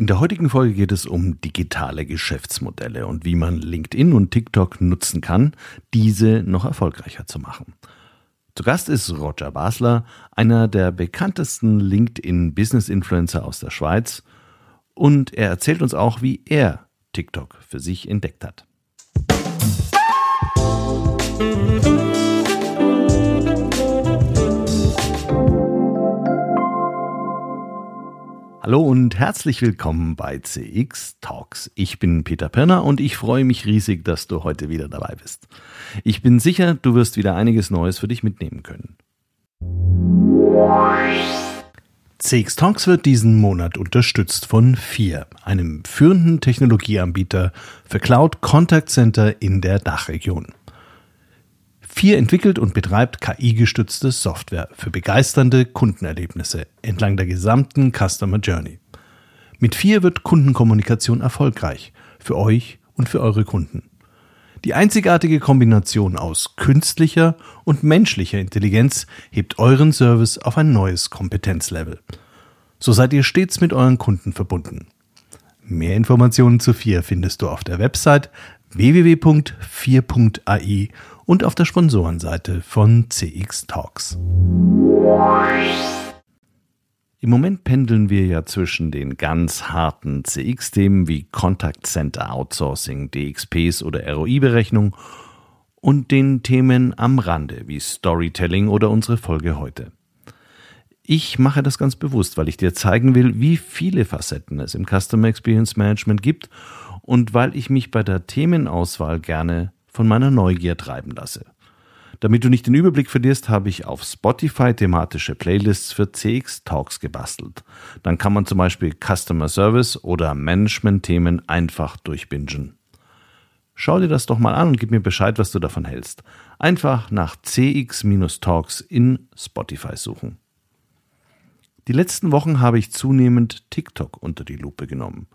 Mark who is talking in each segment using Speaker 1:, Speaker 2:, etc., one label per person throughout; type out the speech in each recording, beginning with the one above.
Speaker 1: In der heutigen Folge geht es um digitale Geschäftsmodelle und wie man LinkedIn und TikTok nutzen kann, diese noch erfolgreicher zu machen. Zu Gast ist Roger Basler, einer der bekanntesten LinkedIn-Business-Influencer aus der Schweiz. Und er erzählt uns auch, wie er TikTok für sich entdeckt hat. Hallo und herzlich willkommen bei CX Talks. Ich bin Peter Pirner und ich freue mich riesig, dass du heute wieder dabei bist. Ich bin sicher, du wirst wieder einiges Neues für dich mitnehmen können. CX Talks wird diesen Monat unterstützt von FIR, einem führenden Technologieanbieter für Cloud Contact Center in der Dachregion. Vier entwickelt und betreibt KI-gestützte Software für begeisternde Kundenerlebnisse entlang der gesamten Customer Journey. Mit vier wird Kundenkommunikation erfolgreich für euch und für eure Kunden. Die einzigartige Kombination aus künstlicher und menschlicher Intelligenz hebt euren Service auf ein neues Kompetenzlevel. So seid ihr stets mit euren Kunden verbunden. Mehr Informationen zu 4 findest du auf der Website www.4.ai und auf der Sponsorenseite von CX Talks. Im Moment pendeln wir ja zwischen den ganz harten CX-Themen wie Contact Center Outsourcing, DXPs oder ROI-Berechnung und den Themen am Rande wie Storytelling oder unsere Folge heute. Ich mache das ganz bewusst, weil ich dir zeigen will, wie viele Facetten es im Customer Experience Management gibt und weil ich mich bei der Themenauswahl gerne von meiner Neugier treiben lasse. Damit du nicht den Überblick verlierst, habe ich auf Spotify thematische Playlists für CX Talks gebastelt. Dann kann man zum Beispiel Customer Service oder Management-Themen einfach durchbingen. Schau dir das doch mal an und gib mir Bescheid, was du davon hältst. Einfach nach CX-Talks in Spotify suchen. Die letzten Wochen habe ich zunehmend TikTok unter die Lupe genommen.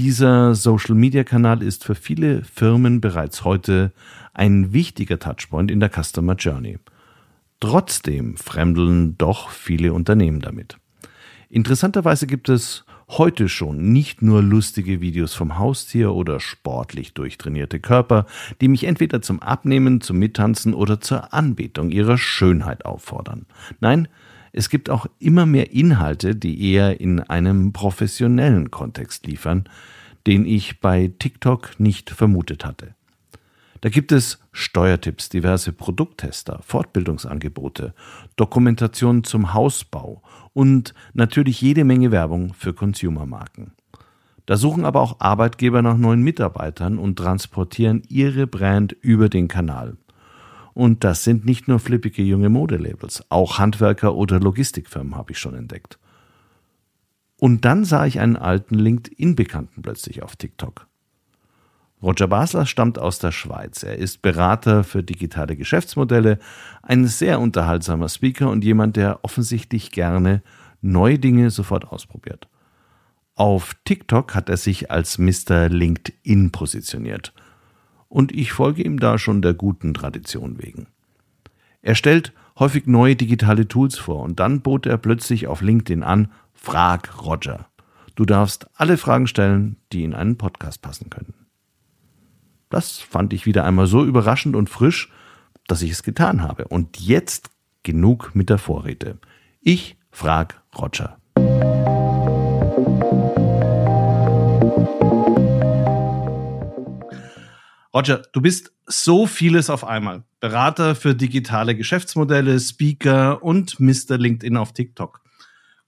Speaker 1: Dieser Social-Media-Kanal ist für viele Firmen bereits heute ein wichtiger Touchpoint in der Customer Journey. Trotzdem fremdeln doch viele Unternehmen damit. Interessanterweise gibt es heute schon nicht nur lustige Videos vom Haustier oder sportlich durchtrainierte Körper, die mich entweder zum Abnehmen, zum Mittanzen oder zur Anbetung ihrer Schönheit auffordern. Nein, es gibt auch immer mehr Inhalte, die eher in einem professionellen Kontext liefern, den ich bei TikTok nicht vermutet hatte. Da gibt es Steuertipps, diverse Produkttester, Fortbildungsangebote, Dokumentation zum Hausbau und natürlich jede Menge Werbung für Consumermarken. Da suchen aber auch Arbeitgeber nach neuen Mitarbeitern und transportieren ihre Brand über den Kanal. Und das sind nicht nur flippige junge Modelabels, auch Handwerker oder Logistikfirmen habe ich schon entdeckt. Und dann sah ich einen alten LinkedIn-Bekannten plötzlich auf TikTok. Roger Basler stammt aus der Schweiz. Er ist Berater für digitale Geschäftsmodelle, ein sehr unterhaltsamer Speaker und jemand, der offensichtlich gerne neue Dinge sofort ausprobiert. Auf TikTok hat er sich als Mr. LinkedIn positioniert und ich folge ihm da schon der guten Tradition wegen. Er stellt häufig neue digitale Tools vor und dann bot er plötzlich auf LinkedIn an, frag Roger. Du darfst alle Fragen stellen, die in einen Podcast passen können. Das fand ich wieder einmal so überraschend und frisch, dass ich es getan habe. Und jetzt genug mit der Vorrede. Ich frag Roger. Roger, du bist so vieles auf einmal. Berater für digitale Geschäftsmodelle, Speaker und Mr. LinkedIn auf TikTok.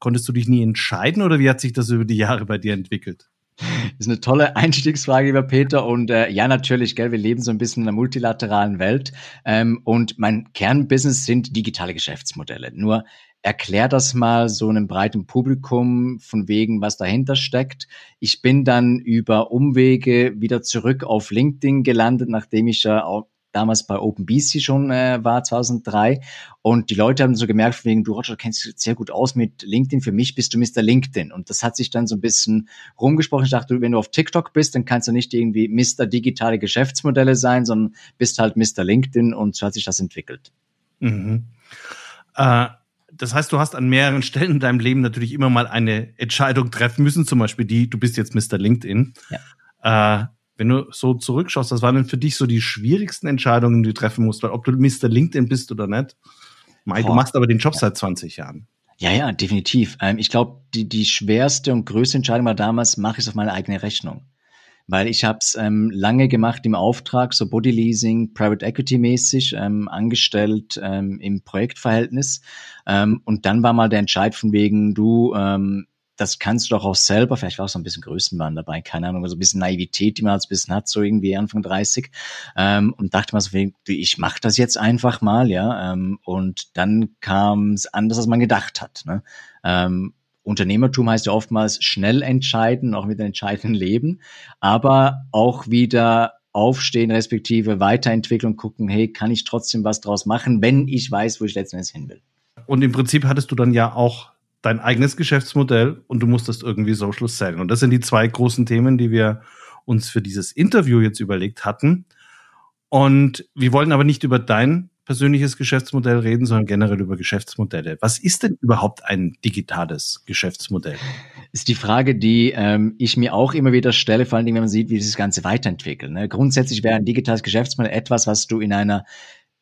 Speaker 1: Konntest du dich nie entscheiden oder wie hat sich das über die Jahre bei dir entwickelt?
Speaker 2: Das ist eine tolle Einstiegsfrage, lieber Peter. Und äh, ja, natürlich, gell, wir leben so ein bisschen in einer multilateralen Welt. Ähm, und mein Kernbusiness sind digitale Geschäftsmodelle. Nur erklär das mal so einem breiten Publikum von wegen, was dahinter steckt. Ich bin dann über Umwege wieder zurück auf LinkedIn gelandet, nachdem ich ja auch damals bei OpenBC schon äh, war, 2003. Und die Leute haben so gemerkt, von wegen, du Roger, kennst dich sehr gut aus mit LinkedIn. Für mich bist du Mr. LinkedIn. Und das hat sich dann so ein bisschen rumgesprochen. Ich dachte, wenn du auf TikTok bist, dann kannst du nicht irgendwie Mr. digitale Geschäftsmodelle sein, sondern bist halt Mr. LinkedIn. Und so hat sich das entwickelt.
Speaker 1: Mhm. Äh das heißt, du hast an mehreren Stellen in deinem Leben natürlich immer mal eine Entscheidung treffen müssen, zum Beispiel die, du bist jetzt Mr. LinkedIn. Ja. Äh, wenn du so zurückschaust, was waren denn für dich so die schwierigsten Entscheidungen, die du treffen musst? Weil ob du Mr. LinkedIn bist oder nicht, Mai, du machst aber den Job ja. seit 20 Jahren.
Speaker 2: Ja, ja, definitiv. Ähm, ich glaube, die, die schwerste und größte Entscheidung war damals, mache ich es auf meine eigene Rechnung. Weil ich habe es ähm, lange gemacht im Auftrag, so Bodyleasing, Private Equity mäßig, ähm, angestellt ähm, im Projektverhältnis. Ähm, und dann war mal der Entscheid von wegen, du, ähm, das kannst du doch auch selber, vielleicht war auch so ein bisschen Größenwahn dabei, keine Ahnung, so also ein bisschen Naivität, die man als bisschen hat, so irgendwie Anfang 30. Ähm, und dachte mal so, ich mache das jetzt einfach mal, ja. Ähm, und dann kam es anders, als man gedacht hat. Ne? Ähm, Unternehmertum heißt ja oftmals schnell entscheiden, auch mit einem entscheidenden Leben, aber auch wieder aufstehen, respektive Weiterentwicklung, gucken, hey, kann ich trotzdem was draus machen, wenn ich weiß, wo ich letzten Endes hin will.
Speaker 1: Und im Prinzip hattest du dann ja auch dein eigenes Geschäftsmodell und du musstest irgendwie Social sellen. Und das sind die zwei großen Themen, die wir uns für dieses Interview jetzt überlegt hatten. Und wir wollen aber nicht über dein persönliches Geschäftsmodell reden, sondern generell über Geschäftsmodelle. Was ist denn überhaupt ein digitales Geschäftsmodell?
Speaker 2: Ist die Frage, die ähm, ich mir auch immer wieder stelle, vor allen Dingen, wenn man sieht, wie dieses Ganze weiterentwickelt. Ne? Grundsätzlich wäre ein digitales Geschäftsmodell etwas, was du in einer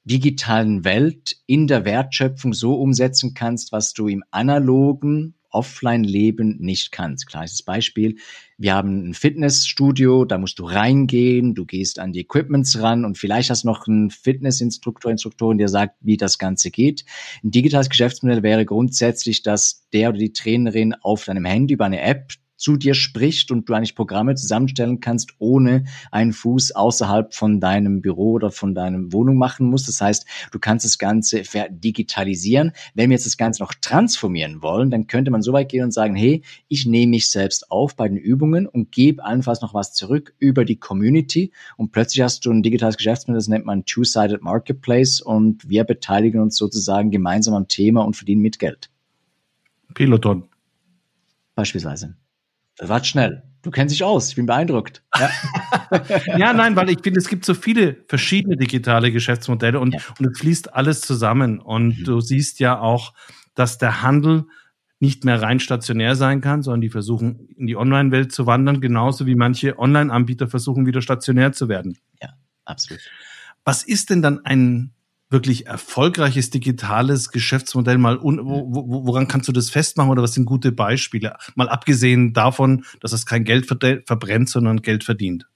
Speaker 2: digitalen Welt in der Wertschöpfung so umsetzen kannst, was du im analogen Offline-Leben nicht kannst. Kleines Beispiel. Wir haben ein Fitnessstudio, da musst du reingehen, du gehst an die Equipments ran und vielleicht hast noch einen Fitnessinstruktor, Instruktorin, der sagt, wie das Ganze geht. Ein digitales Geschäftsmodell wäre grundsätzlich, dass der oder die Trainerin auf deinem Handy über eine App zu dir spricht und du eigentlich Programme zusammenstellen kannst, ohne einen Fuß außerhalb von deinem Büro oder von deinem Wohnung machen musst. Das heißt, du kannst das Ganze digitalisieren. Wenn wir jetzt das Ganze noch transformieren wollen, dann könnte man so weit gehen und sagen, hey, ich nehme mich selbst auf bei den Übungen und gebe allenfalls noch was zurück über die Community und plötzlich hast du ein digitales Geschäftsmodell, das nennt man Two-Sided Marketplace und wir beteiligen uns sozusagen gemeinsam am Thema und verdienen mit Geld.
Speaker 1: Peloton.
Speaker 2: Beispielsweise. Das war schnell. Du kennst dich aus. Ich bin beeindruckt.
Speaker 1: Ja, ja nein, weil ich finde, es gibt so viele verschiedene digitale Geschäftsmodelle und, ja. und es fließt alles zusammen. Und mhm. du siehst ja auch, dass der Handel nicht mehr rein stationär sein kann, sondern die versuchen, in die Online-Welt zu wandern, genauso wie manche Online-Anbieter versuchen, wieder stationär zu werden.
Speaker 2: Ja, absolut.
Speaker 1: Was ist denn dann ein wirklich erfolgreiches digitales Geschäftsmodell mal, un, wo, woran kannst du das festmachen oder was sind gute Beispiele? Mal abgesehen davon, dass es kein Geld verbrennt, sondern Geld verdient.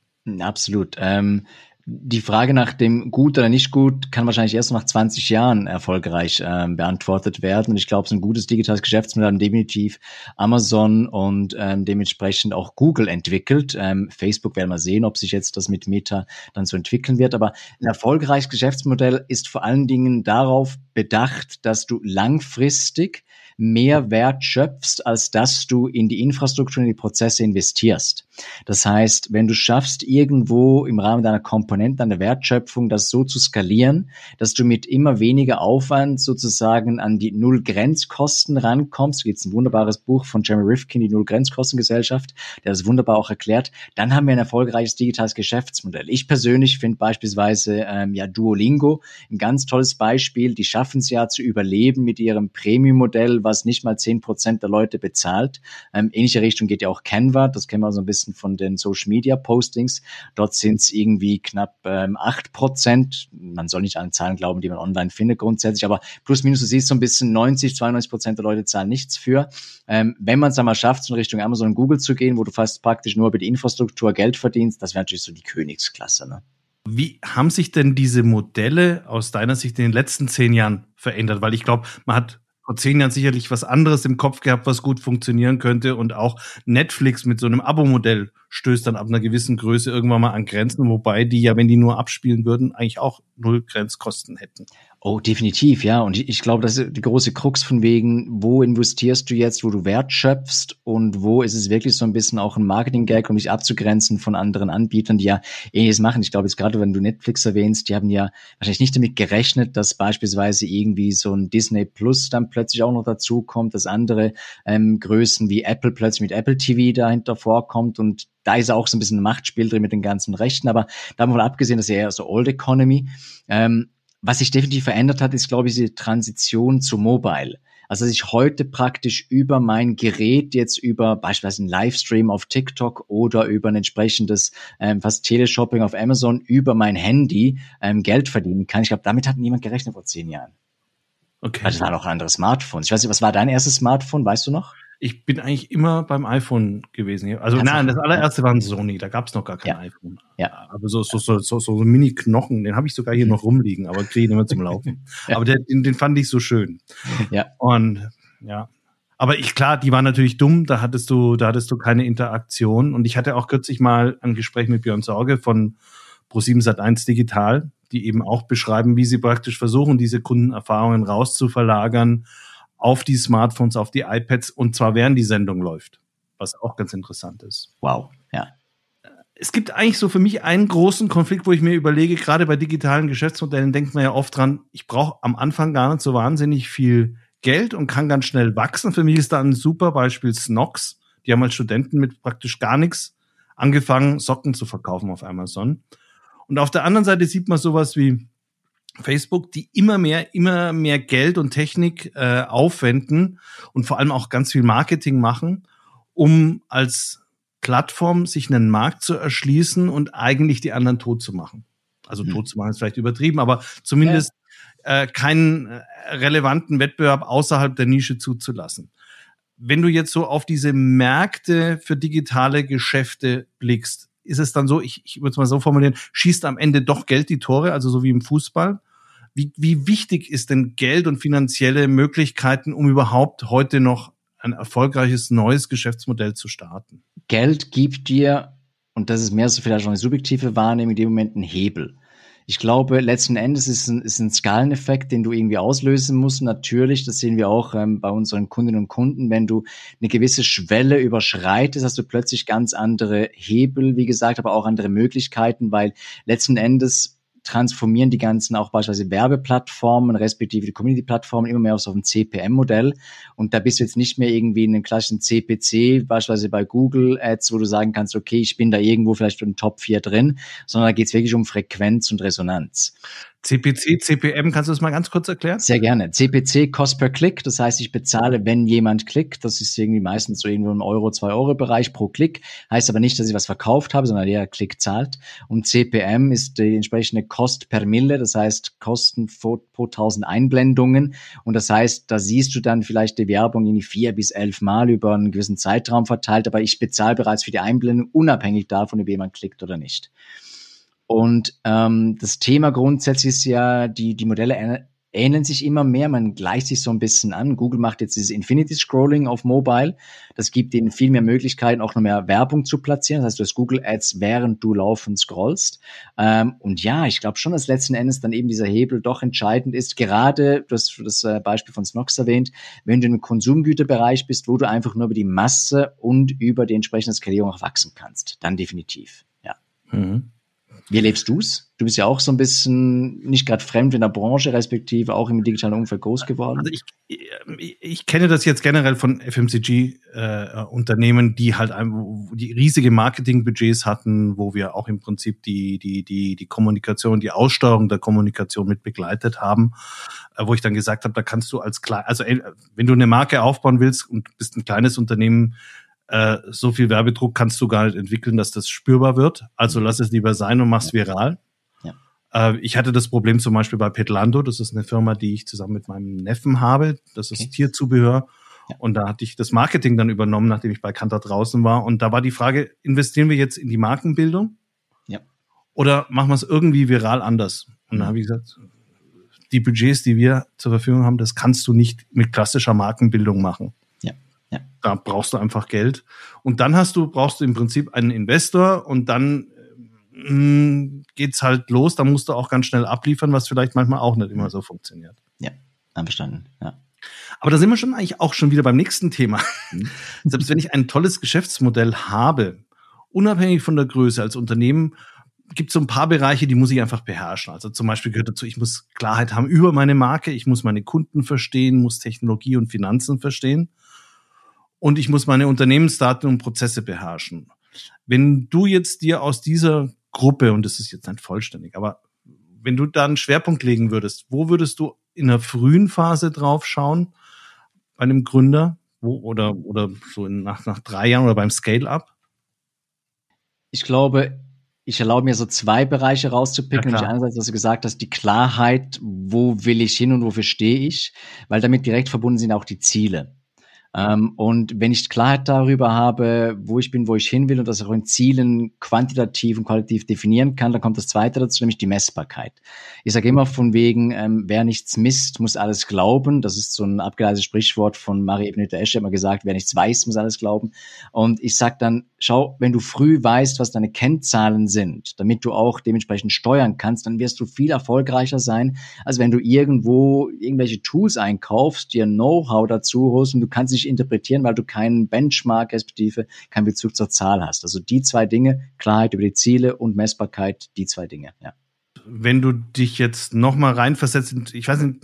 Speaker 2: Absolut. Ähm, die Frage nach dem gut oder nicht gut kann wahrscheinlich erst nach 20 Jahren erfolgreich ähm, beantwortet werden. Und ich glaube, ist ein gutes digitales Geschäftsmodell haben definitiv Amazon und ähm, dementsprechend auch Google entwickelt. Ähm, Facebook werden wir sehen, ob sich jetzt das mit Meta dann so entwickeln wird. Aber ein erfolgreiches Geschäftsmodell ist vor allen Dingen darauf bedacht, dass du langfristig mehr Wert schöpfst, als dass du in die Infrastruktur, in die Prozesse investierst. Das heißt, wenn du schaffst, irgendwo im Rahmen deiner Komponenten, deiner Wertschöpfung, das so zu skalieren, dass du mit immer weniger Aufwand sozusagen an die Null-Grenzkosten rankommst, gibt ein wunderbares Buch von Jeremy Rifkin, die Null-Grenzkostengesellschaft, der das wunderbar auch erklärt, dann haben wir ein erfolgreiches digitales Geschäftsmodell. Ich persönlich finde beispielsweise ähm, ja Duolingo ein ganz tolles Beispiel. Die schaffen es ja zu überleben mit ihrem Premium-Modell, was nicht mal zehn Prozent der Leute bezahlt. Ähm, ähnliche Richtung geht ja auch Canva, das kennen wir so ein bisschen von den Social Media Postings. Dort sind es irgendwie knapp ähm, acht Prozent. Man soll nicht an Zahlen glauben, die man online findet grundsätzlich, aber plus minus, du siehst so ein bisschen 90, 92 Prozent der Leute zahlen nichts für. Ähm, wenn man es einmal schafft, so in Richtung Amazon und Google zu gehen, wo du fast praktisch nur über die Infrastruktur Geld verdienst, das wäre natürlich so die Königsklasse. Ne?
Speaker 1: Wie haben sich denn diese Modelle aus deiner Sicht in den letzten zehn Jahren verändert? Weil ich glaube, man hat vor zehn Jahren sicherlich was anderes im Kopf gehabt, was gut funktionieren könnte. Und auch Netflix mit so einem Abo-Modell stößt dann ab einer gewissen Größe irgendwann mal an Grenzen, wobei die ja, wenn die nur abspielen würden, eigentlich auch null Grenzkosten hätten.
Speaker 2: Oh, definitiv, ja. Und ich, ich glaube, das ist die große Krux von wegen, wo investierst du jetzt, wo du Wert schöpfst und wo ist es wirklich so ein bisschen auch ein Marketing-Gag, um dich abzugrenzen von anderen Anbietern, die ja ähnliches machen. Ich glaube jetzt gerade, wenn du Netflix erwähnst, die haben ja wahrscheinlich nicht damit gerechnet, dass beispielsweise irgendwie so ein Disney Plus dann plötzlich auch noch dazu kommt, dass andere ähm, Größen wie Apple plötzlich mit Apple TV dahinter vorkommt und da ist auch so ein bisschen ein Machtspiel drin mit den ganzen Rechten, aber da mal abgesehen, das ist eher so Old Economy. Ähm, was sich definitiv verändert hat, ist, glaube ich, die Transition zu Mobile. Also dass ich heute praktisch über mein Gerät jetzt über beispielsweise einen Livestream auf TikTok oder über ein entsprechendes ähm, fast Teleshopping auf Amazon über mein Handy ähm, Geld verdienen kann. Ich glaube, damit hat niemand gerechnet vor zehn Jahren. Okay. Weil das waren auch andere Smartphones. Ich weiß nicht, was war dein erstes Smartphone, weißt du noch?
Speaker 1: Ich bin eigentlich immer beim iPhone gewesen. Also Kannst nein, das allererste war ein Sony, da gab es noch gar kein ja. iPhone. Ja. Aber so, so, so, so, so Mini-Knochen, den habe ich sogar hier noch rumliegen, aber kriege ihn immer zum Laufen. ja. Aber der, den, den fand ich so schön. Ja. Und ja. Aber ich, klar, die waren natürlich dumm, da hattest du, da hattest du keine Interaktion. Und ich hatte auch kürzlich mal ein Gespräch mit Björn Sorge von Pro7 Sat1 Digital, die eben auch beschreiben, wie sie praktisch versuchen, diese Kundenerfahrungen rauszuverlagern auf die Smartphones, auf die iPads und zwar während die Sendung läuft, was auch ganz interessant ist.
Speaker 2: Wow, ja.
Speaker 1: Es gibt eigentlich so für mich einen großen Konflikt, wo ich mir überlege, gerade bei digitalen Geschäftsmodellen denkt man ja oft dran, ich brauche am Anfang gar nicht so wahnsinnig viel Geld und kann ganz schnell wachsen. Für mich ist da ein super Beispiel Snox. Die haben als Studenten mit praktisch gar nichts angefangen, Socken zu verkaufen auf Amazon. Und auf der anderen Seite sieht man sowas wie Facebook, die immer mehr, immer mehr Geld und Technik äh, aufwenden und vor allem auch ganz viel Marketing machen, um als Plattform sich einen Markt zu erschließen und eigentlich die anderen tot zu machen. Also mhm. tot zu machen ist vielleicht übertrieben, aber zumindest ja. äh, keinen äh, relevanten Wettbewerb außerhalb der Nische zuzulassen. Wenn du jetzt so auf diese Märkte für digitale Geschäfte blickst, ist es dann so, ich, ich würde es mal so formulieren, schießt am Ende doch Geld die Tore, also so wie im Fußball? Wie, wie wichtig ist denn Geld und finanzielle Möglichkeiten, um überhaupt heute noch ein erfolgreiches neues Geschäftsmodell zu starten?
Speaker 2: Geld gibt dir, und das ist mehr so vielleicht eine subjektive Wahrnehmung, in dem Moment einen Hebel. Ich glaube, letzten Endes ist ein, ist ein Skaleneffekt, den du irgendwie auslösen musst. Natürlich, das sehen wir auch ähm, bei unseren Kundinnen und Kunden, wenn du eine gewisse Schwelle überschreitest, hast du plötzlich ganz andere Hebel, wie gesagt, aber auch andere Möglichkeiten, weil letzten Endes transformieren die ganzen auch beispielsweise Werbeplattformen, respektive die Community-Plattformen immer mehr auf so ein CPM-Modell. Und da bist du jetzt nicht mehr irgendwie in einem klassischen CPC, beispielsweise bei Google Ads, wo du sagen kannst, okay, ich bin da irgendwo vielleicht in den Top 4 drin, sondern da geht es wirklich um Frequenz und Resonanz.
Speaker 1: CPC, CPM, kannst du das mal ganz kurz erklären?
Speaker 2: Sehr gerne. CPC, Cost per Klick, das heißt, ich bezahle, wenn jemand klickt, das ist irgendwie meistens so irgendwo im Euro, zwei Euro Bereich pro Klick, heißt aber nicht, dass ich was verkauft habe, sondern der Klick zahlt. Und CPM ist die entsprechende Cost per Mille, das heißt Kosten pro, pro 1000 Einblendungen. Und das heißt, da siehst du dann vielleicht die Werbung in die vier bis elf Mal über einen gewissen Zeitraum verteilt, aber ich bezahle bereits für die Einblendung, unabhängig davon, ob jemand klickt oder nicht. Und ähm, das Thema grundsätzlich ist ja, die, die Modelle ähneln sich immer mehr, man gleicht sich so ein bisschen an. Google macht jetzt dieses Infinity Scrolling auf Mobile. Das gibt ihnen viel mehr Möglichkeiten, auch noch mehr Werbung zu platzieren. Das heißt, du hast Google Ads, während du laufend scrollst. Ähm, und ja, ich glaube schon, dass letzten Endes dann eben dieser Hebel doch entscheidend ist. Gerade, du hast das äh, Beispiel von Snox erwähnt, wenn du im Konsumgüterbereich bist, wo du einfach nur über die Masse und über die entsprechende Skalierung auch wachsen kannst. Dann definitiv, ja. Mhm. Wie erlebst du's? Du bist ja auch so ein bisschen nicht gerade fremd in der Branche, respektive auch im digitalen Umfeld groß geworden. Also
Speaker 1: ich, ich, ich kenne das jetzt generell von FMCG-Unternehmen, äh, die halt ein, die riesige Marketingbudgets hatten, wo wir auch im Prinzip die, die, die, die Kommunikation, die Aussteuerung der Kommunikation mit begleitet haben, äh, wo ich dann gesagt habe, da kannst du als klein, also äh, wenn du eine Marke aufbauen willst und bist ein kleines Unternehmen, äh, so viel Werbedruck kannst du gar nicht entwickeln, dass das spürbar wird. Also lass es lieber sein und mach's viral. Ja. Äh, ich hatte das Problem zum Beispiel bei Petlando. Das ist eine Firma, die ich zusammen mit meinem Neffen habe. Das ist okay. Tierzubehör. Ja. Und da hatte ich das Marketing dann übernommen, nachdem ich bei Kantar draußen war. Und da war die Frage, investieren wir jetzt in die Markenbildung? Ja. Oder machen wir es irgendwie viral anders? Und mhm. da habe ich gesagt, die Budgets, die wir zur Verfügung haben, das kannst du nicht mit klassischer Markenbildung machen. Ja. Da brauchst du einfach Geld. Und dann hast du, brauchst du im Prinzip einen Investor und dann mh, mm, geht's halt los. Da musst du auch ganz schnell abliefern, was vielleicht manchmal auch nicht immer so funktioniert.
Speaker 2: Ja, einverstanden, ja.
Speaker 1: Aber da sind wir schon eigentlich auch schon wieder beim nächsten Thema. Mhm. Selbst wenn ich ein tolles Geschäftsmodell habe, unabhängig von der Größe als Unternehmen, gibt es so ein paar Bereiche, die muss ich einfach beherrschen. Also zum Beispiel gehört dazu, ich muss Klarheit haben über meine Marke, ich muss meine Kunden verstehen, muss Technologie und Finanzen verstehen und ich muss meine Unternehmensdaten und Prozesse beherrschen. Wenn du jetzt dir aus dieser Gruppe, und das ist jetzt nicht vollständig, aber wenn du da einen Schwerpunkt legen würdest, wo würdest du in der frühen Phase drauf schauen? bei einem Gründer wo, oder, oder so in, nach, nach drei Jahren oder beim Scale-Up?
Speaker 2: Ich glaube, ich erlaube mir so zwei Bereiche rauszupicken. Nämlich einerseits, dass du gesagt hast, die Klarheit, wo will ich hin und wofür stehe ich, weil damit direkt verbunden sind auch die Ziele. Ähm, und wenn ich Klarheit darüber habe, wo ich bin, wo ich hin will und das auch in Zielen quantitativ und qualitativ definieren kann, dann kommt das Zweite dazu, nämlich die Messbarkeit. Ich sage immer von wegen, ähm, wer nichts misst, muss alles glauben. Das ist so ein abgeleitetes Sprichwort von Marie Ebnete Esche immer gesagt, wer nichts weiß, muss alles glauben. Und ich sage dann, schau, wenn du früh weißt, was deine Kennzahlen sind, damit du auch dementsprechend steuern kannst, dann wirst du viel erfolgreicher sein, als wenn du irgendwo irgendwelche Tools einkaufst, dir Know-how dazu holst und du kannst nicht interpretieren, weil du keinen Benchmark, respektive keinen Bezug zur Zahl hast. Also die zwei Dinge, Klarheit über die Ziele und Messbarkeit, die zwei Dinge, ja
Speaker 1: wenn du dich jetzt nochmal reinversetzt, ich weiß nicht,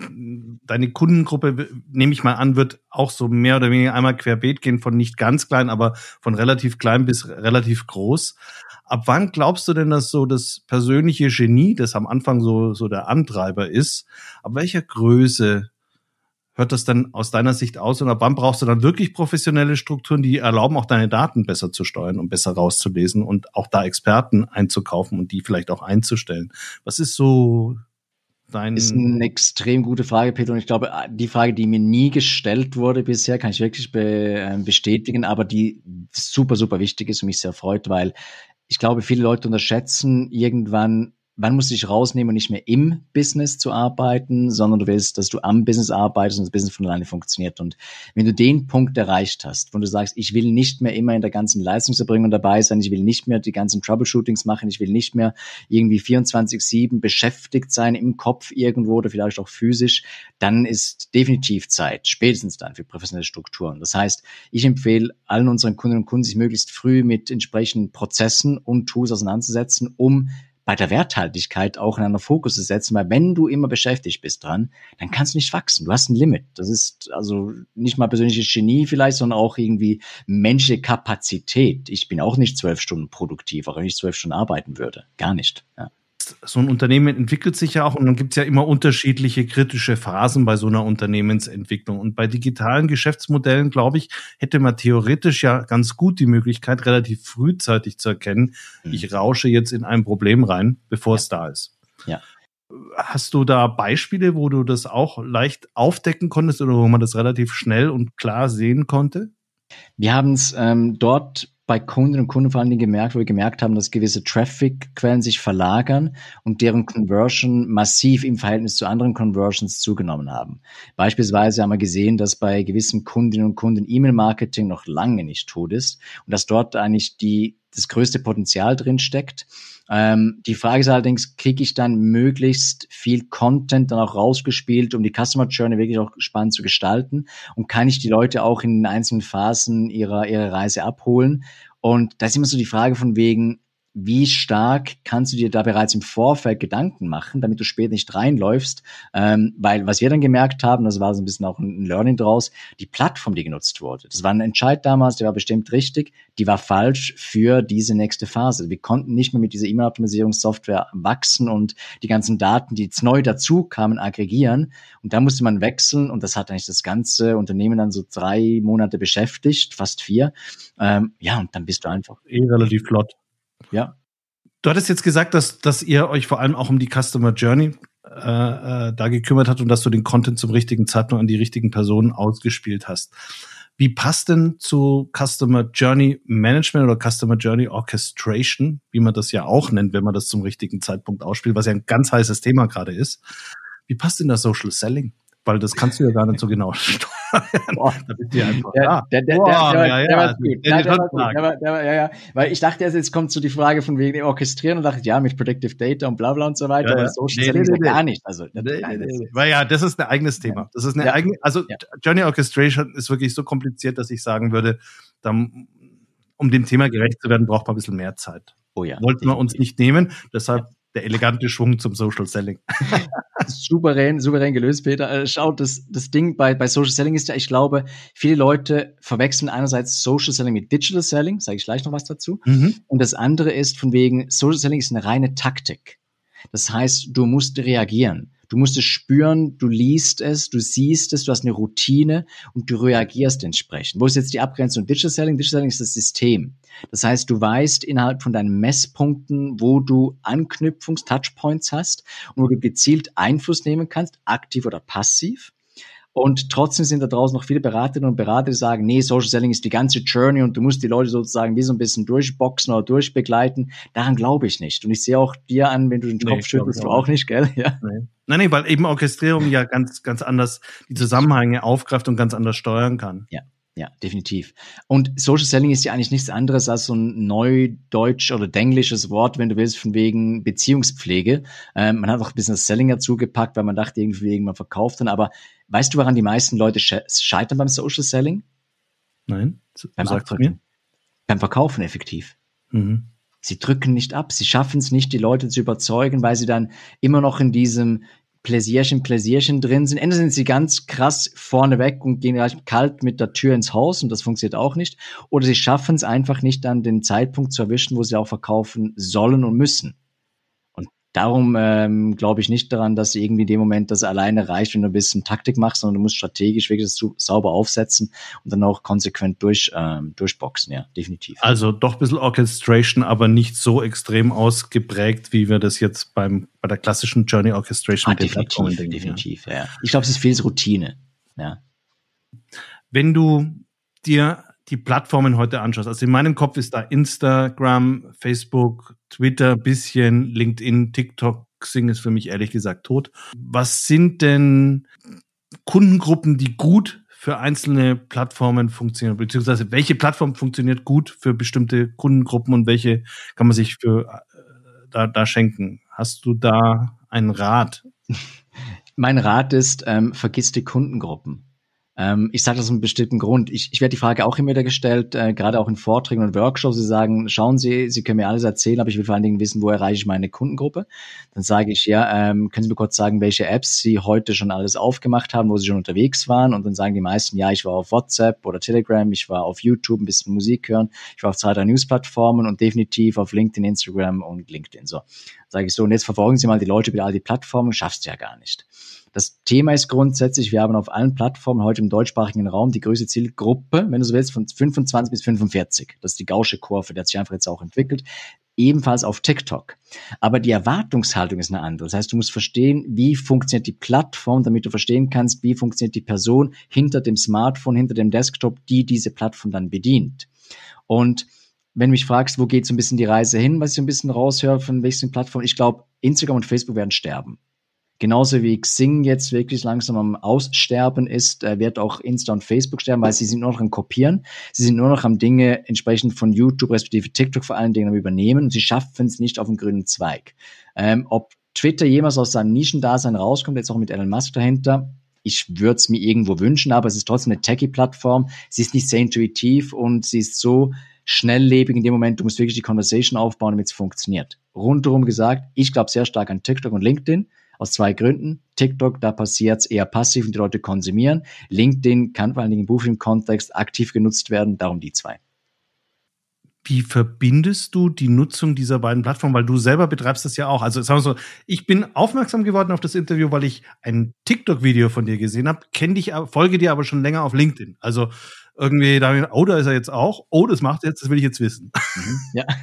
Speaker 1: deine Kundengruppe, nehme ich mal an, wird auch so mehr oder weniger einmal querbeet gehen, von nicht ganz klein, aber von relativ klein bis relativ groß. Ab wann glaubst du denn, dass so das persönliche Genie, das am Anfang so, so der Antreiber ist, ab welcher Größe hört das dann aus deiner Sicht aus? Und ab wann brauchst du dann wirklich professionelle Strukturen, die erlauben, auch deine Daten besser zu steuern und besser rauszulesen und auch da Experten einzukaufen und die vielleicht auch einzustellen? Was ist so dein.
Speaker 2: Ist eine extrem gute Frage, Peter. Und ich glaube, die Frage, die mir nie gestellt wurde bisher, kann ich wirklich be ähm, bestätigen, aber die super, super wichtig ist und mich sehr freut, weil ich glaube, viele Leute unterschätzen irgendwann, wann musst du dich rausnehmen und nicht mehr im Business zu arbeiten, sondern du willst, dass du am Business arbeitest und das Business von alleine funktioniert. Und wenn du den Punkt erreicht hast, wo du sagst, ich will nicht mehr immer in der ganzen Leistungserbringung dabei sein, ich will nicht mehr die ganzen Troubleshootings machen, ich will nicht mehr irgendwie 24-7 beschäftigt sein im Kopf irgendwo oder vielleicht auch physisch, dann ist definitiv Zeit, spätestens dann für professionelle Strukturen. Das heißt, ich empfehle allen unseren Kunden und Kunden, sich möglichst früh mit entsprechenden Prozessen und Tools auseinanderzusetzen, um bei der Werthaltigkeit auch in einer Fokus zu setzen, weil wenn du immer beschäftigt bist dran, dann kannst du nicht wachsen. Du hast ein Limit. Das ist also nicht mal persönliches Genie vielleicht, sondern auch irgendwie menschliche Kapazität. Ich bin auch nicht zwölf Stunden produktiv, auch wenn ich zwölf Stunden arbeiten würde. Gar nicht. Ja
Speaker 1: so ein Unternehmen entwickelt sich ja auch und dann gibt es ja immer unterschiedliche kritische Phasen bei so einer Unternehmensentwicklung. Und bei digitalen Geschäftsmodellen, glaube ich, hätte man theoretisch ja ganz gut die Möglichkeit, relativ frühzeitig zu erkennen, mhm. ich rausche jetzt in ein Problem rein, bevor ja. es da ist.
Speaker 2: Ja.
Speaker 1: Hast du da Beispiele, wo du das auch leicht aufdecken konntest oder wo man das relativ schnell und klar sehen konnte?
Speaker 2: Wir haben es ähm, dort bei Kunden und Kunden vor allen Dingen gemerkt, wo wir gemerkt haben, dass gewisse Traffic-Quellen sich verlagern und deren Conversion massiv im Verhältnis zu anderen Conversions zugenommen haben. Beispielsweise haben wir gesehen, dass bei gewissen Kundinnen und Kunden E-Mail-Marketing noch lange nicht tot ist und dass dort eigentlich die, das größte Potenzial drin steckt. Ähm, die Frage ist allerdings, kriege ich dann möglichst viel Content dann auch rausgespielt, um die Customer Journey wirklich auch spannend zu gestalten? Und kann ich die Leute auch in den einzelnen Phasen ihrer, ihrer Reise abholen? Und da ist immer so die Frage von wegen, wie stark kannst du dir da bereits im Vorfeld Gedanken machen, damit du später nicht reinläufst. Ähm, weil was wir dann gemerkt haben, das war so ein bisschen auch ein Learning draus, die Plattform, die genutzt wurde. Das war ein Entscheid damals, der war bestimmt richtig, die war falsch für diese nächste Phase. Wir konnten nicht mehr mit dieser E-Mail-Optimisierungssoftware wachsen und die ganzen Daten, die jetzt neu dazu kamen, aggregieren. Und da musste man wechseln und das hat eigentlich das ganze Unternehmen dann so drei Monate beschäftigt, fast vier. Ähm, ja, und dann bist du einfach.
Speaker 1: Eh relativ flott.
Speaker 2: Ja.
Speaker 1: Du hattest jetzt gesagt, dass, dass ihr euch vor allem auch um die Customer Journey äh, äh, da gekümmert habt und dass du den Content zum richtigen Zeitpunkt an die richtigen Personen ausgespielt hast. Wie passt denn zu Customer Journey Management oder Customer Journey Orchestration, wie man das ja auch nennt, wenn man das zum richtigen Zeitpunkt ausspielt, was ja ein ganz heißes Thema gerade ist? Wie passt denn das Social Selling? Weil das kannst du ja gar nicht so genau steuern.
Speaker 2: Boah. Da bist du ja einfach da. Der, der, der, Boah, der, der, der, war gut. Der, war gut. Der war, der war, ja, ja. Weil ich dachte, jetzt kommt so die Frage von wegen Orchestrieren und dachte, ja, mit Predictive Data und bla bla und so weiter, ja, aber so nee, nee, nee, gar nicht. Also, nee,
Speaker 1: nee. Weil ja, das ist ein eigenes Thema. Das ist eine ja. eigene, also ja. Journey Orchestration ist wirklich so kompliziert, dass ich sagen würde, dann, um dem Thema gerecht zu werden, braucht man ein bisschen mehr Zeit.
Speaker 2: Oh ja.
Speaker 1: Wollten wir uns nicht nehmen, deshalb der elegante Schwung zum Social Selling.
Speaker 2: souverän, souverän gelöst, Peter. Äh, schau, das, das Ding bei, bei Social Selling ist ja, ich glaube, viele Leute verwechseln einerseits Social Selling mit Digital Selling, sage ich gleich noch was dazu. Mhm. Und das andere ist von wegen, Social Selling ist eine reine Taktik. Das heißt, du musst reagieren. Du musst es spüren, du liest es, du siehst es, du hast eine Routine und du reagierst entsprechend. Wo ist jetzt die Abgrenzung Digital Selling? Digital Selling ist das System. Das heißt, du weißt innerhalb von deinen Messpunkten, wo du Anknüpfungs-, Touchpoints hast und wo du gezielt Einfluss nehmen kannst, aktiv oder passiv. Und trotzdem sind da draußen noch viele Beraterinnen und Berater, die sagen, nee, Social Selling ist die ganze Journey und du musst die Leute sozusagen wie so ein bisschen durchboxen oder durchbegleiten. Daran glaube ich nicht. Und ich sehe auch dir an, wenn du den nee, Kopf schüttelst, du auch nicht, gell?
Speaker 1: Ja. Nee. Nein, nee, weil eben Orchestrierung ja ganz, ganz anders die Zusammenhänge aufgreift und ganz anders steuern kann.
Speaker 2: Ja. Ja, definitiv. Und Social Selling ist ja eigentlich nichts anderes als so ein neudeutsch oder denglisches Wort, wenn du willst, von wegen Beziehungspflege. Ähm, man hat auch ein bisschen das Selling dazu gepackt, weil man dachte, irgendwie man verkauft dann. Aber weißt du, woran die meisten Leute scheitern beim Social Selling?
Speaker 1: Nein.
Speaker 2: Beim Abdrücken. Beim Verkaufen effektiv. Mhm. Sie drücken nicht ab. Sie schaffen es nicht, die Leute zu überzeugen, weil sie dann immer noch in diesem Pläsierchen, Pläsierchen drin sind. Entweder sind sie ganz krass vorneweg und gehen gleich kalt mit der Tür ins Haus und das funktioniert auch nicht. Oder sie schaffen es einfach nicht dann den Zeitpunkt zu erwischen, wo sie auch verkaufen sollen und müssen. Darum ähm, glaube ich nicht daran, dass irgendwie in dem Moment das alleine reicht, wenn du ein bisschen Taktik machst, sondern du musst strategisch wirklich das sauber aufsetzen und dann auch konsequent durch, ähm, durchboxen, ja, definitiv.
Speaker 1: Also doch ein bisschen Orchestration, aber nicht so extrem ausgeprägt, wie wir das jetzt beim, bei der klassischen Journey Orchestration
Speaker 2: ah, definitiv, denken, definitiv, ja. ja. Ich glaube, es ist vieles Routine, ja.
Speaker 1: Wenn du dir die Plattformen heute anschaust, also in meinem Kopf ist da Instagram, Facebook, Twitter, bisschen, LinkedIn, TikTok, Xing ist für mich ehrlich gesagt tot. Was sind denn Kundengruppen, die gut für einzelne Plattformen funktionieren, beziehungsweise welche Plattform funktioniert gut für bestimmte Kundengruppen und welche kann man sich für äh, da, da schenken? Hast du da einen Rat?
Speaker 2: Mein Rat ist, ähm, vergiss die Kundengruppen. Ähm, ich sage das aus einem bestimmten Grund. Ich, ich werde die Frage auch immer wieder gestellt, äh, gerade auch in Vorträgen und Workshops. Sie sagen, schauen Sie, Sie können mir alles erzählen, aber ich will vor allen Dingen wissen, wo erreiche ich meine Kundengruppe. Dann sage ich, ja, ähm, können Sie mir kurz sagen, welche Apps Sie heute schon alles aufgemacht haben, wo Sie schon unterwegs waren? Und dann sagen die meisten, ja, ich war auf WhatsApp oder Telegram, ich war auf YouTube, ein bisschen Musik hören, ich war auf zwei, drei Newsplattformen und definitiv auf LinkedIn, Instagram und LinkedIn. So, sage ich so, und jetzt verfolgen Sie mal die Leute über all die Plattformen, schaffst du ja gar nicht. Das Thema ist grundsätzlich, wir haben auf allen Plattformen heute im deutschsprachigen Raum die größte Zielgruppe, wenn du so willst, von 25 bis 45. Das ist die gausche Kurve, die hat sich einfach jetzt auch entwickelt. Ebenfalls auf TikTok. Aber die Erwartungshaltung ist eine andere. Das heißt, du musst verstehen, wie funktioniert die Plattform, damit du verstehen kannst, wie funktioniert die Person hinter dem Smartphone, hinter dem Desktop, die diese Plattform dann bedient. Und wenn du mich fragst, wo geht so ein bisschen die Reise hin, was ich so ein bisschen raushöre von welchen Plattformen, ich glaube, Instagram und Facebook werden sterben. Genauso wie Xing jetzt wirklich langsam am Aussterben ist, äh, wird auch Insta und Facebook sterben, weil sie sind nur noch am Kopieren. Sie sind nur noch am Dinge entsprechend von YouTube respektive TikTok vor allen Dingen am Übernehmen und sie schaffen es nicht auf dem grünen Zweig. Ähm, ob Twitter jemals aus seinem Nischendasein rauskommt, jetzt auch mit Elon Musk dahinter, ich würde es mir irgendwo wünschen, aber es ist trotzdem eine Techie-Plattform. Sie ist nicht sehr intuitiv und sie ist so schnelllebig in dem Moment, du musst wirklich die Conversation aufbauen, damit es funktioniert. Rundherum gesagt, ich glaube sehr stark an TikTok und LinkedIn. Aus zwei Gründen. TikTok, da passiert es eher passiv und die Leute konsumieren. LinkedIn kann vor allen Dingen im Beruflichen-Kontext aktiv genutzt werden, darum die zwei.
Speaker 1: Wie verbindest du die Nutzung dieser beiden Plattformen? Weil du selber betreibst das ja auch. Also sagen wir so, ich bin aufmerksam geworden auf das Interview, weil ich ein TikTok-Video von dir gesehen habe, kenne dich, folge dir aber schon länger auf LinkedIn. Also irgendwie da, oh, da ist er jetzt auch, oh, das macht er jetzt, das will ich jetzt wissen.
Speaker 2: Mhm, ja,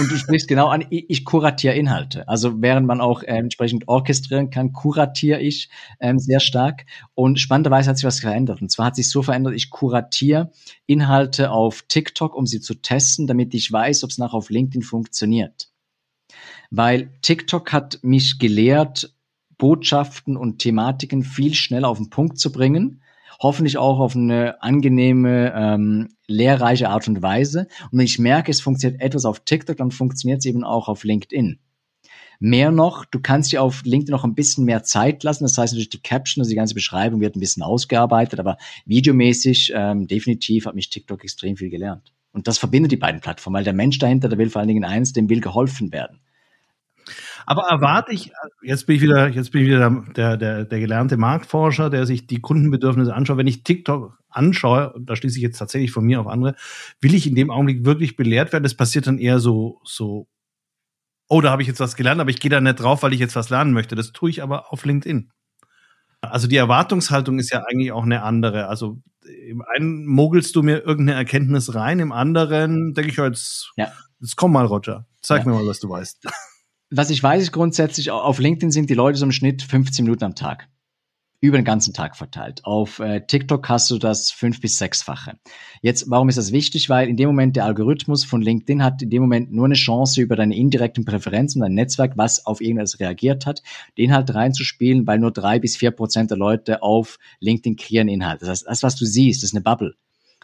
Speaker 2: und du sprichst genau an, ich, kuratiere Inhalte. Also während man auch äh, entsprechend orchestrieren kann, kuratiere ich ähm, sehr stark. Und spannenderweise hat sich was verändert. Und zwar hat sich so verändert, ich kuratiere Inhalte auf TikTok, um sie zu testen, damit ich weiß, ob es nachher auf LinkedIn funktioniert. Weil TikTok hat mich gelehrt, Botschaften und Thematiken viel schneller auf den Punkt zu bringen hoffentlich auch auf eine angenehme, ähm, lehrreiche Art und Weise. Und wenn ich merke, es funktioniert etwas auf TikTok, dann funktioniert es eben auch auf LinkedIn. Mehr noch, du kannst dir auf LinkedIn noch ein bisschen mehr Zeit lassen. Das heißt natürlich, die Caption, also die ganze Beschreibung wird ein bisschen ausgearbeitet, aber videomäßig ähm, definitiv hat mich TikTok extrem viel gelernt. Und das verbindet die beiden Plattformen, weil der Mensch dahinter, der will vor allen Dingen eins, dem will geholfen werden.
Speaker 1: Aber erwarte ich, jetzt bin ich wieder, jetzt bin ich wieder der, der, der gelernte Marktforscher, der sich die Kundenbedürfnisse anschaut. Wenn ich TikTok anschaue, und da schließe ich jetzt tatsächlich von mir auf andere, will ich in dem Augenblick wirklich belehrt werden. Das passiert dann eher so, so oh, da habe ich jetzt was gelernt, aber ich gehe da nicht drauf, weil ich jetzt was lernen möchte. Das tue ich aber auf LinkedIn. Also die Erwartungshaltung ist ja eigentlich auch eine andere. Also im einen mogelst du mir irgendeine Erkenntnis rein, im anderen denke ich, jetzt, ja. jetzt komm mal, Roger, zeig ja. mir mal, was du weißt.
Speaker 2: Was ich weiß, ist grundsätzlich, auf LinkedIn sind die Leute so im Schnitt 15 Minuten am Tag über den ganzen Tag verteilt. Auf äh, TikTok hast du das fünf bis sechsfache. Jetzt, warum ist das wichtig? Weil in dem Moment der Algorithmus von LinkedIn hat in dem Moment nur eine Chance über deine indirekten Präferenzen, dein Netzwerk, was auf irgendwas reagiert hat, den halt reinzuspielen, weil nur drei bis vier Prozent der Leute auf LinkedIn kreieren Inhalt. Das heißt, das, was du siehst, ist eine Bubble.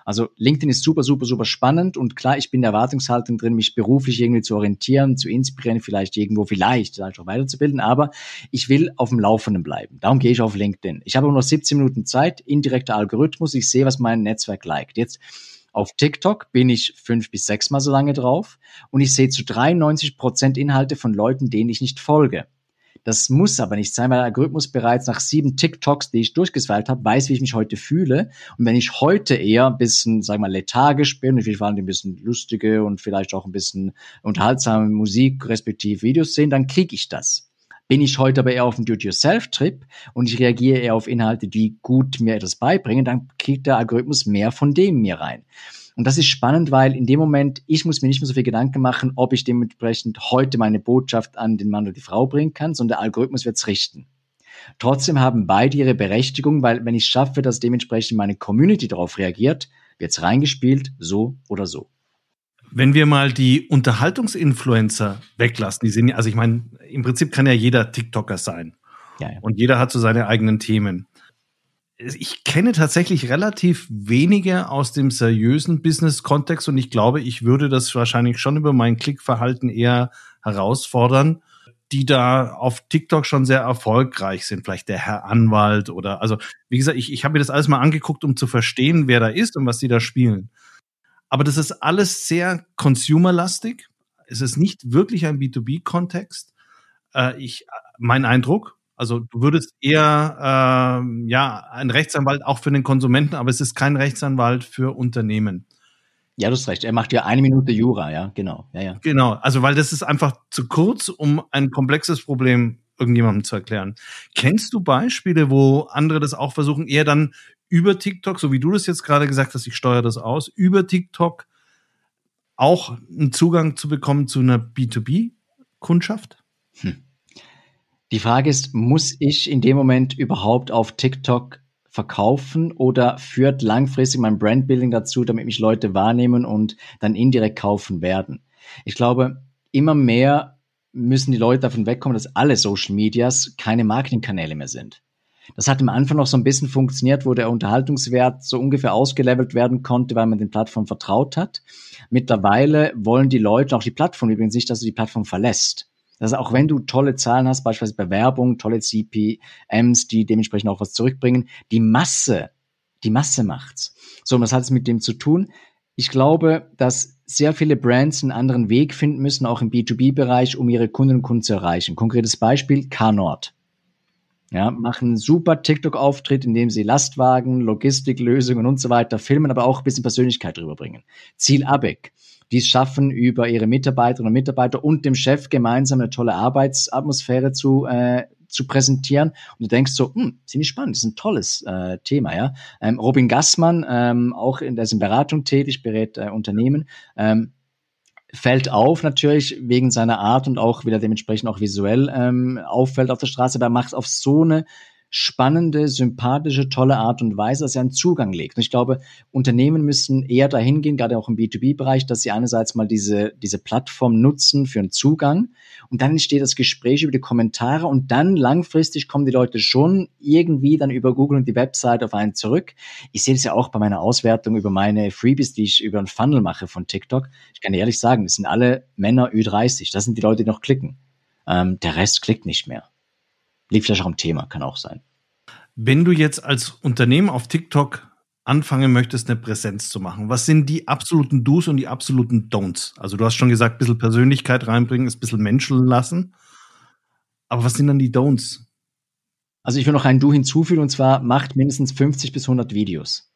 Speaker 2: Also LinkedIn ist super, super, super spannend und klar, ich bin der Erwartungshaltung drin, mich beruflich irgendwie zu orientieren, zu inspirieren, vielleicht irgendwo, vielleicht, vielleicht auch weiterzubilden, aber ich will auf dem Laufenden bleiben. Darum gehe ich auf LinkedIn. Ich habe nur noch 17 Minuten Zeit, indirekter Algorithmus, ich sehe, was mein Netzwerk liked. Jetzt auf TikTok bin ich fünf bis sechsmal so lange drauf und ich sehe zu 93 Prozent Inhalte von Leuten, denen ich nicht folge. Das muss aber nicht sein, weil der Algorithmus bereits nach sieben TikToks, die ich durchgesweilt habe, weiß, wie ich mich heute fühle. Und wenn ich heute eher ein bisschen, wir mal, lethargisch bin, ich will vor allem ein bisschen lustige und vielleicht auch ein bisschen unterhaltsame Musik respektive Videos sehen, dann kriege ich das. Bin ich heute aber eher auf dem Do-it-yourself-Trip und ich reagiere eher auf Inhalte, die gut mir etwas beibringen, dann kriegt der Algorithmus mehr von dem mir rein. Und das ist spannend, weil in dem Moment, ich muss mir nicht mehr so viel Gedanken machen, ob ich dementsprechend heute meine Botschaft an den Mann oder die Frau bringen kann, sondern der Algorithmus wird es richten. Trotzdem haben beide ihre Berechtigung, weil wenn ich schaffe, dass dementsprechend meine Community darauf reagiert, wird es reingespielt, so oder so.
Speaker 1: Wenn wir mal die Unterhaltungsinfluencer weglassen, die sind ja, also ich meine, im Prinzip kann ja jeder TikToker sein. Ja, ja. Und jeder hat so seine eigenen Themen ich kenne tatsächlich relativ wenige aus dem seriösen Business-Kontext und ich glaube, ich würde das wahrscheinlich schon über mein Klickverhalten eher herausfordern, die da auf TikTok schon sehr erfolgreich sind. Vielleicht der Herr Anwalt oder, also, wie gesagt, ich, ich habe mir das alles mal angeguckt, um zu verstehen, wer da ist und was die da spielen. Aber das ist alles sehr consumerlastig. Es ist nicht wirklich ein B2B-Kontext. Äh, ich, mein Eindruck, also du würdest eher äh, ja ein Rechtsanwalt auch für den Konsumenten, aber es ist kein Rechtsanwalt für Unternehmen.
Speaker 2: Ja, du hast recht. Er macht ja eine Minute Jura, ja, genau. Ja, ja.
Speaker 1: Genau, also weil das ist einfach zu kurz, um ein komplexes Problem irgendjemandem zu erklären. Kennst du Beispiele, wo andere das auch versuchen, eher dann über TikTok, so wie du das jetzt gerade gesagt hast, ich steuere das aus, über TikTok auch einen Zugang zu bekommen zu einer B2B-Kundschaft? Hm.
Speaker 2: Die Frage ist, muss ich in dem Moment überhaupt auf TikTok verkaufen oder führt langfristig mein Brandbuilding dazu, damit mich Leute wahrnehmen und dann indirekt kaufen werden? Ich glaube, immer mehr müssen die Leute davon wegkommen, dass alle Social Medias keine Marketingkanäle mehr sind. Das hat am Anfang noch so ein bisschen funktioniert, wo der Unterhaltungswert so ungefähr ausgelevelt werden konnte, weil man den Plattformen vertraut hat. Mittlerweile wollen die Leute, auch die Plattform übrigens nicht, dass du die Plattform verlässt. Also auch wenn du tolle Zahlen hast, beispielsweise bei Werbung, tolle CPMs, die dementsprechend auch was zurückbringen, die Masse, die Masse macht's. So, und was hat es mit dem zu tun? Ich glaube, dass sehr viele Brands einen anderen Weg finden müssen, auch im B2B-Bereich, um ihre Kunden und Kunden zu erreichen. Konkretes Beispiel, Carnord. Ja, machen einen super TikTok-Auftritt, in dem sie Lastwagen, Logistiklösungen und so weiter filmen, aber auch ein bisschen Persönlichkeit rüberbringen. Ziel ABEC die es schaffen, über ihre Mitarbeiterinnen und Mitarbeiter und dem Chef gemeinsam eine tolle Arbeitsatmosphäre zu, äh, zu präsentieren. Und du denkst so, hm, ziemlich spannend, das ist ein tolles äh, Thema, ja. Ähm, Robin Gassmann, ähm, auch in der Beratung tätig, berät äh, Unternehmen, ähm, fällt auf natürlich wegen seiner Art und auch wieder dementsprechend auch visuell ähm, auffällt auf der Straße, aber er macht auf so eine spannende, sympathische, tolle Art und Weise, dass er einen Zugang legt. Und ich glaube, Unternehmen müssen eher dahin gehen, gerade auch im B2B-Bereich, dass sie einerseits mal diese, diese Plattform nutzen für einen Zugang und dann entsteht das Gespräch über die Kommentare und dann langfristig kommen die Leute schon irgendwie dann über Google und die Website auf einen zurück. Ich sehe das ja auch bei meiner Auswertung über meine Freebies, die ich über einen Funnel mache von TikTok. Ich kann ehrlich sagen, das sind alle Männer Ü30. Das sind die Leute, die noch klicken. Ähm, der Rest klickt nicht mehr. Liegt vielleicht auch am Thema, kann auch sein.
Speaker 1: Wenn du jetzt als Unternehmen auf TikTok anfangen möchtest, eine Präsenz zu machen, was sind die absoluten Do's und die absoluten Don'ts? Also du hast schon gesagt, ein bisschen Persönlichkeit reinbringen, ein bisschen menscheln lassen. Aber was sind dann die Don'ts?
Speaker 2: Also ich will noch ein Do hinzufügen und zwar macht mindestens 50 bis 100 Videos.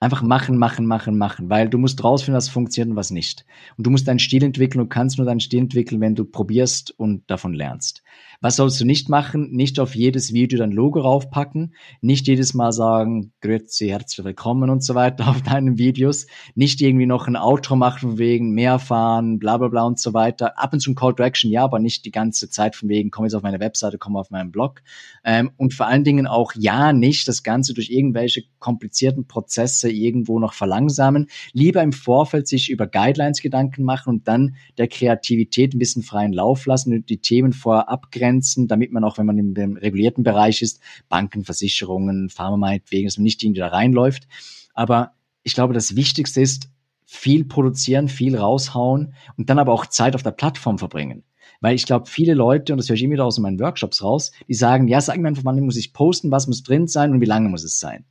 Speaker 2: Einfach machen, machen, machen, machen, weil du musst rausfinden, was funktioniert und was nicht. Und du musst deinen Stil entwickeln. Du kannst nur deinen Stil entwickeln, wenn du probierst und davon lernst. Was sollst du nicht machen? Nicht auf jedes Video dein Logo raufpacken, nicht jedes Mal sagen, grüezi, herzlich willkommen und so weiter auf deinen Videos, nicht irgendwie noch ein Outro machen von wegen mehr fahren, bla bla bla und so weiter. Ab und zu ein Call to Action, ja, aber nicht die ganze Zeit von wegen, komm jetzt auf meine Webseite, komm auf meinen Blog. Ähm, und vor allen Dingen auch ja nicht das Ganze durch irgendwelche komplizierten Prozesse irgendwo noch verlangsamen. Lieber im Vorfeld sich über Guidelines Gedanken machen und dann der Kreativität ein bisschen freien Lauf lassen und die Themen vorab abgrenzen abgrenzen, damit man auch, wenn man dem regulierten Bereich ist, Banken, Versicherungen, Pharma meinetwegen, dass man nicht irgendwie da reinläuft. Aber ich glaube, das Wichtigste ist, viel produzieren, viel raushauen und dann aber auch Zeit auf der Plattform verbringen. Weil ich glaube, viele Leute, und das höre ich immer wieder aus meinen Workshops raus, die sagen, ja, sag mir einfach, wann muss ich posten, was muss drin sein und wie lange muss es sein.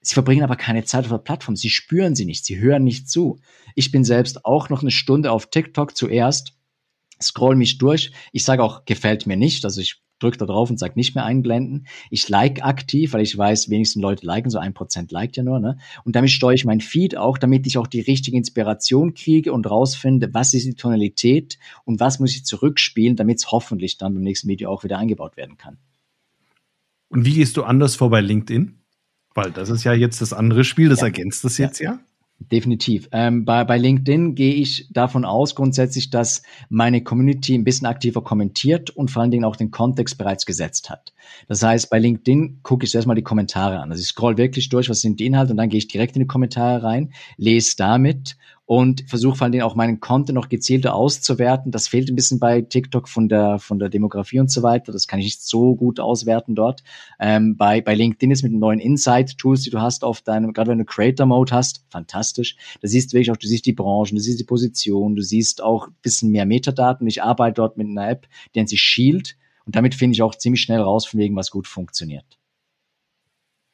Speaker 2: Sie verbringen aber keine Zeit auf der Plattform. Sie spüren sie nicht. Sie hören nicht zu. Ich bin selbst auch noch eine Stunde auf TikTok zuerst scroll mich durch. Ich sage auch, gefällt mir nicht. Also ich drücke da drauf und sage nicht mehr einblenden. Ich like aktiv, weil ich weiß, wenigstens Leute liken, so ein Prozent liked ja nur. Ne? Und damit steuere ich mein Feed auch, damit ich auch die richtige Inspiration kriege und rausfinde, was ist die Tonalität und was muss ich zurückspielen, damit es hoffentlich dann beim nächsten Video auch wieder eingebaut werden kann.
Speaker 1: Und wie gehst du anders vor bei LinkedIn? Weil das ist ja jetzt das andere Spiel, das ja. ergänzt das jetzt ja. ja.
Speaker 2: Definitiv. Ähm, bei, bei LinkedIn gehe ich davon aus grundsätzlich, dass meine Community ein bisschen aktiver kommentiert und vor allen Dingen auch den Kontext bereits gesetzt hat. Das heißt, bei LinkedIn gucke ich erstmal die Kommentare an. Also ich scroll wirklich durch, was sind die Inhalte und dann gehe ich direkt in die Kommentare rein, lese damit und versuche vor allen Dingen auch meinen Content noch gezielter auszuwerten. Das fehlt ein bisschen bei TikTok von der, von der Demografie und so weiter. Das kann ich nicht so gut auswerten dort. Ähm, bei, bei LinkedIn ist mit den neuen Insight-Tools, die du hast auf deinem, gerade wenn du Creator-Mode hast, fantastisch. Da siehst du wirklich auch, du siehst die Branchen, du siehst die Position, du siehst auch ein bisschen mehr Metadaten. Ich arbeite dort mit einer App, die nennt sich Shield. Und damit finde ich auch ziemlich schnell raus, von wegen, was gut funktioniert.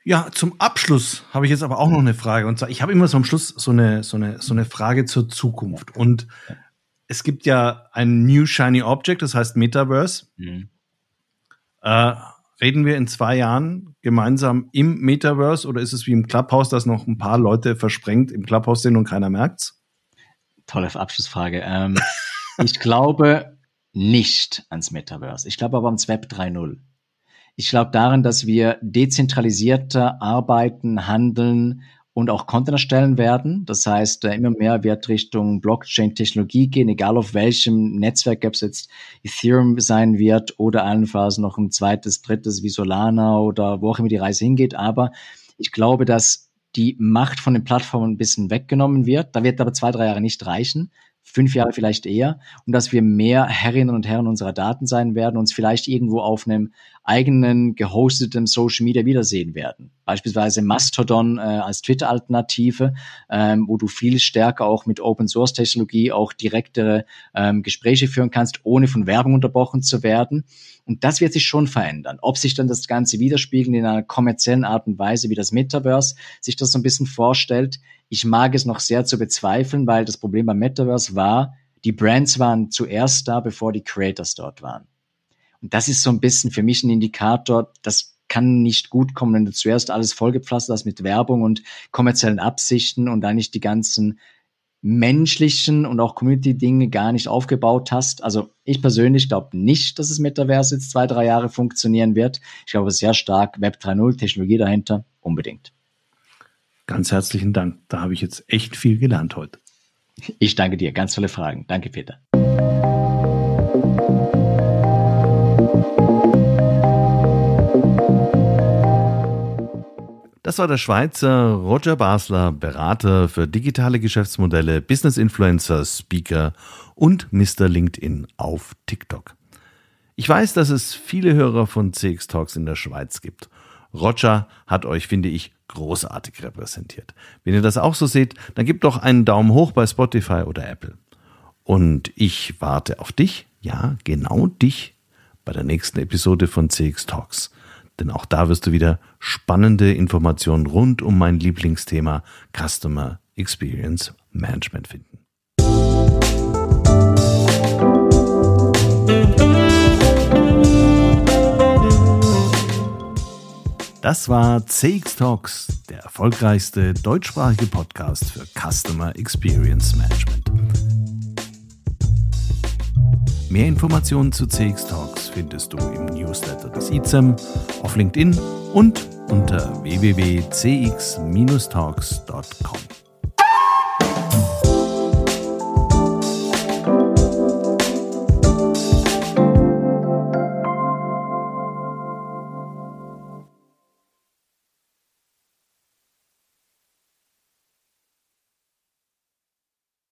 Speaker 1: Ja, zum Abschluss habe ich jetzt aber auch noch eine Frage. Und zwar, ich habe immer so am Schluss so eine, so eine, so eine Frage zur Zukunft. Und es gibt ja ein New Shiny Object, das heißt Metaverse. Mhm. Äh, reden wir in zwei Jahren gemeinsam im Metaverse oder ist es wie im Clubhouse, dass noch ein paar Leute versprengt im Clubhouse sind und keiner merkt's?
Speaker 2: Tolle Abschlussfrage. Ähm, ich glaube nicht ans Metaverse. Ich glaube aber ans Web 3.0. Ich glaube daran, dass wir dezentralisierter arbeiten, handeln und auch Content erstellen werden. Das heißt, immer mehr wird Richtung Blockchain-Technologie gehen, egal auf welchem Netzwerk, es jetzt Ethereum sein wird oder allenfalls noch ein zweites, drittes wie Solana oder wo auch immer die Reise hingeht. Aber ich glaube, dass die Macht von den Plattformen ein bisschen weggenommen wird. Da wird aber zwei, drei Jahre nicht reichen fünf Jahre vielleicht eher, und dass wir mehr Herrinnen und Herren unserer Daten sein werden, uns vielleicht irgendwo auf einem eigenen gehosteten Social Media wiedersehen werden. Beispielsweise Mastodon äh, als Twitter-Alternative, ähm, wo du viel stärker auch mit Open-Source-Technologie auch direktere ähm, Gespräche führen kannst, ohne von Werbung unterbrochen zu werden. Und das wird sich schon verändern. Ob sich dann das Ganze widerspiegelt in einer kommerziellen Art und Weise, wie das Metaverse sich das so ein bisschen vorstellt, ich mag es noch sehr zu bezweifeln, weil das Problem beim Metaverse war, die Brands waren zuerst da, bevor die Creators dort waren. Und das ist so ein bisschen für mich ein Indikator, das kann nicht gut kommen, wenn du zuerst alles vollgepflastert hast mit Werbung und kommerziellen Absichten und eigentlich die ganzen menschlichen und auch Community-Dinge gar nicht aufgebaut hast. Also ich persönlich glaube nicht, dass das Metaverse jetzt zwei, drei Jahre funktionieren wird. Ich glaube sehr stark Web 3.0, Technologie dahinter, unbedingt.
Speaker 1: Ganz herzlichen Dank. Da habe ich jetzt echt viel gelernt heute.
Speaker 2: Ich danke dir. Ganz tolle Fragen. Danke, Peter.
Speaker 1: Das war der Schweizer Roger Basler, Berater für digitale Geschäftsmodelle, Business Influencer, Speaker und Mr. LinkedIn auf TikTok. Ich weiß, dass es viele Hörer von CX Talks in der Schweiz gibt. Roger hat euch, finde ich, großartig repräsentiert. Wenn ihr das auch so seht, dann gebt doch einen Daumen hoch bei Spotify oder Apple. Und ich warte auf dich, ja, genau dich, bei der nächsten Episode von CX Talks. Denn auch da wirst du wieder spannende Informationen rund um mein Lieblingsthema Customer Experience Management finden. Das war CX Talks, der erfolgreichste deutschsprachige Podcast für Customer Experience Management. Mehr Informationen zu CX Talks findest du im Newsletter des ICEM, auf LinkedIn und unter www.cx-talks.com.